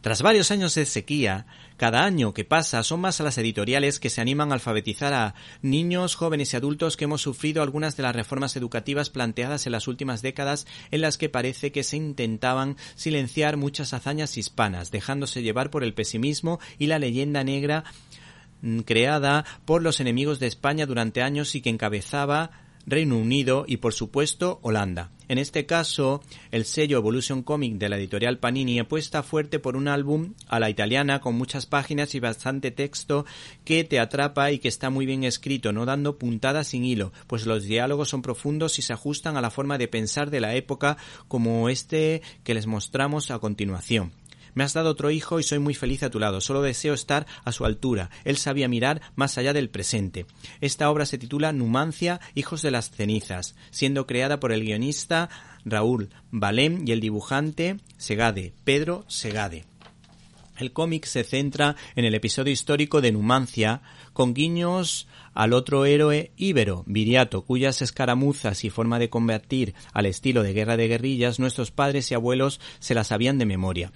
Tras varios años de sequía, cada año que pasa son más las editoriales que se animan a alfabetizar a niños, jóvenes y adultos que hemos sufrido algunas de las reformas educativas planteadas en las últimas décadas en las que parece que se intentaban silenciar muchas hazañas hispanas, dejándose llevar por el pesimismo y la leyenda negra creada por los enemigos de España durante años y que encabezaba Reino Unido y por supuesto Holanda. En este caso, el sello Evolution Comic de la editorial Panini apuesta fuerte por un álbum a la italiana con muchas páginas y bastante texto que te atrapa y que está muy bien escrito, no dando puntadas sin hilo, pues los diálogos son profundos y se ajustan a la forma de pensar de la época como este que les mostramos a continuación. Me has dado otro hijo y soy muy feliz a tu lado. Solo deseo estar a su altura. Él sabía mirar más allá del presente. Esta obra se titula Numancia, Hijos de las Cenizas, siendo creada por el guionista Raúl Balem y el dibujante Segade, Pedro Segade. El cómic se centra en el episodio histórico de Numancia, con guiños al otro héroe íbero, Viriato, cuyas escaramuzas y forma de combatir al estilo de guerra de guerrillas nuestros padres y abuelos se las sabían de memoria.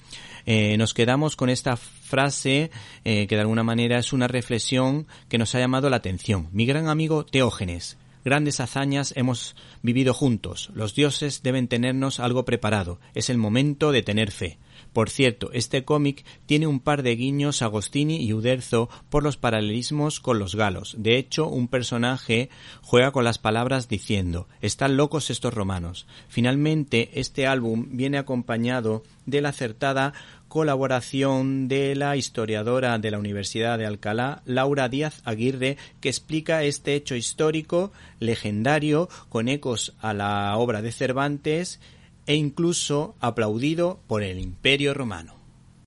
Eh, nos quedamos con esta frase eh, que de alguna manera es una reflexión que nos ha llamado la atención. Mi gran amigo Teógenes, Grandes hazañas hemos vivido juntos. Los dioses deben tenernos algo preparado. Es el momento de tener fe. Por cierto, este cómic tiene un par de guiños a Agostini y Uderzo por los paralelismos con los galos. De hecho, un personaje juega con las palabras diciendo están locos estos romanos. Finalmente, este álbum viene acompañado de la acertada colaboración de la historiadora de la Universidad de Alcalá, Laura Díaz Aguirre, que explica este hecho histórico legendario con ecos a la obra de Cervantes e incluso aplaudido por el Imperio Romano.